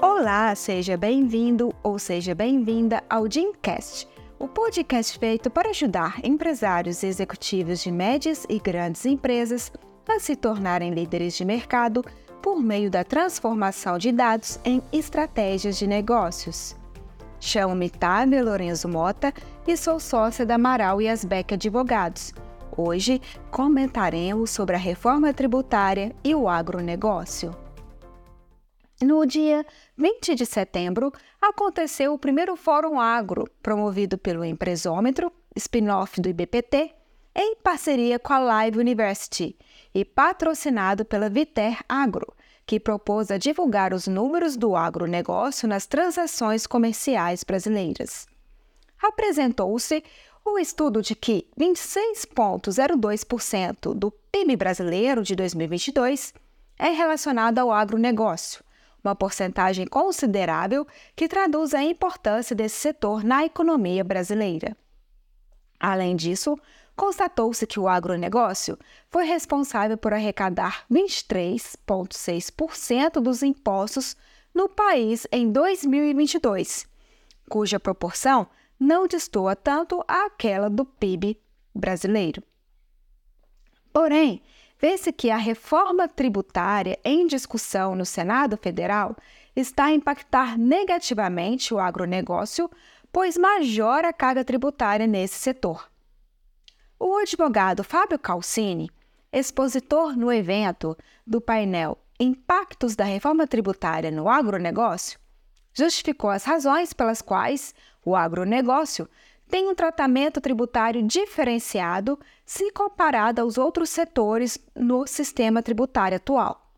Olá, seja bem-vindo ou seja bem-vinda ao Jimcast, o podcast feito para ajudar empresários e executivos de médias e grandes empresas a se tornarem líderes de mercado por meio da transformação de dados em estratégias de negócios. Chamo-me Távia Lorenzo Mota e sou sócia da Amaral e Asbeck Advogados. Hoje comentaremos sobre a reforma tributária e o agronegócio. No dia 20 de setembro, aconteceu o primeiro Fórum Agro, promovido pelo Empresômetro, spin-off do IBPT, em parceria com a Live University e patrocinado pela Viter Agro, que propôs a divulgar os números do agronegócio nas transações comerciais brasileiras. Apresentou-se o estudo de que 26,02% do PIB brasileiro de 2022 é relacionado ao agronegócio, uma porcentagem considerável que traduz a importância desse setor na economia brasileira. Além disso, constatou-se que o agronegócio foi responsável por arrecadar 23,6% dos impostos no país em 2022, cuja proporção não destoa tanto àquela do PIB brasileiro. Porém, vê-se que a reforma tributária em discussão no Senado Federal está a impactar negativamente o agronegócio, pois majora a carga tributária nesse setor. O advogado Fábio Calcini, expositor no evento do painel Impactos da Reforma Tributária no Agronegócio, justificou as razões pelas quais o agronegócio tem um tratamento tributário diferenciado se comparado aos outros setores no sistema tributário atual.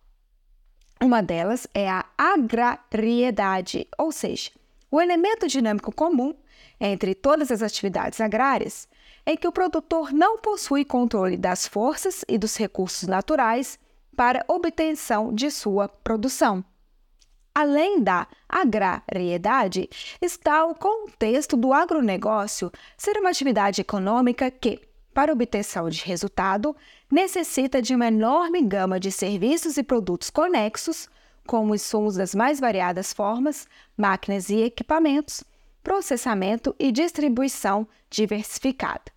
Uma delas é a agrariedade, ou seja, o elemento dinâmico comum entre todas as atividades agrárias é que o produtor não possui controle das forças e dos recursos naturais para obtenção de sua produção. Além da agrariedade, está o contexto do agronegócio ser uma atividade econômica que, para obtenção de resultado, necessita de uma enorme gama de serviços e produtos conexos, como insumos das mais variadas formas, máquinas e equipamentos, processamento e distribuição diversificada.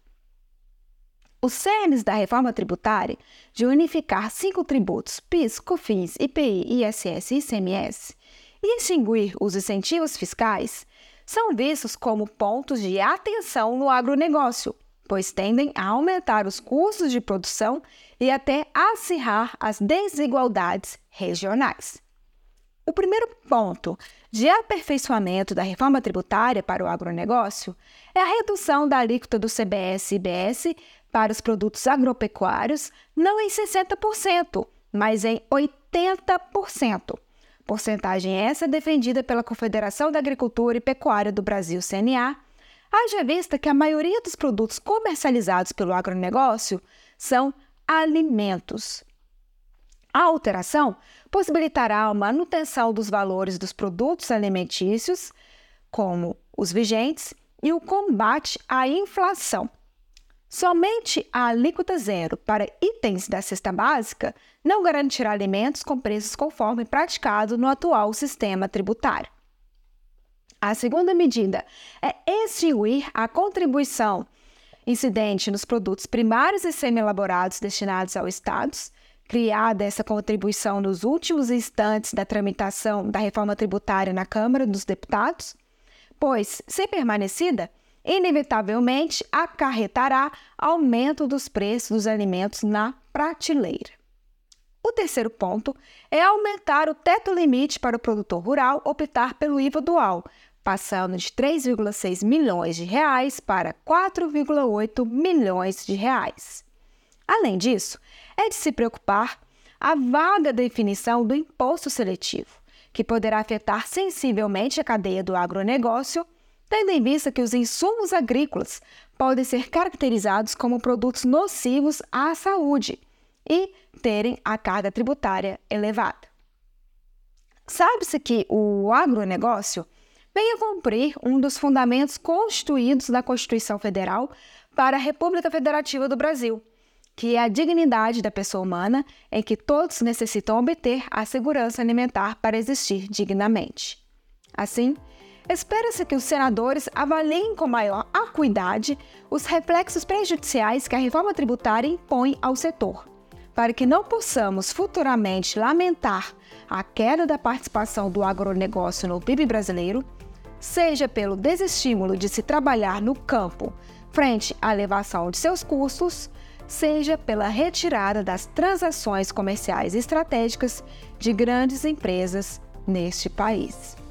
Os cernes da reforma tributária de unificar cinco tributos PIS, COFINS, IPI, ISS e ICMS e extinguir os incentivos fiscais são vistos como pontos de atenção no agronegócio, pois tendem a aumentar os custos de produção e até acirrar as desigualdades regionais. O primeiro ponto de aperfeiçoamento da reforma tributária para o agronegócio é a redução da alíquota do CBS e IBS para os produtos agropecuários, não em 60%, mas em 80%. Porcentagem essa defendida pela Confederação da Agricultura e Pecuária do Brasil, CNA, haja vista que a maioria dos produtos comercializados pelo agronegócio são alimentos. A alteração possibilitará a manutenção dos valores dos produtos alimentícios, como os vigentes, e o combate à inflação. Somente a alíquota zero para itens da cesta básica não garantirá alimentos com preços conforme praticado no atual sistema tributário. A segunda medida é extinguir a contribuição incidente nos produtos primários e semi-elaborados destinados aos estados criada essa contribuição nos últimos instantes da tramitação da reforma tributária na Câmara dos Deputados, pois, se permanecida, inevitavelmente acarretará aumento dos preços dos alimentos na prateleira. O terceiro ponto é aumentar o teto limite para o produtor rural optar pelo IVA dual, passando de 3,6 milhões de reais para 4,8 milhões de reais. Além disso, é de se preocupar a vaga definição do imposto seletivo, que poderá afetar sensivelmente a cadeia do agronegócio, tendo em vista que os insumos agrícolas podem ser caracterizados como produtos nocivos à saúde e terem a carga tributária elevada. Sabe-se que o agronegócio vem a cumprir um dos fundamentos constituídos na Constituição Federal para a República Federativa do Brasil, que é a dignidade da pessoa humana em que todos necessitam obter a segurança alimentar para existir dignamente. Assim, espera-se que os senadores avaliem com maior acuidade os reflexos prejudiciais que a reforma tributária impõe ao setor, para que não possamos futuramente lamentar a queda da participação do agronegócio no PIB brasileiro, seja pelo desestímulo de se trabalhar no campo frente à elevação de seus custos, seja pela retirada das transações comerciais estratégicas de grandes empresas neste país.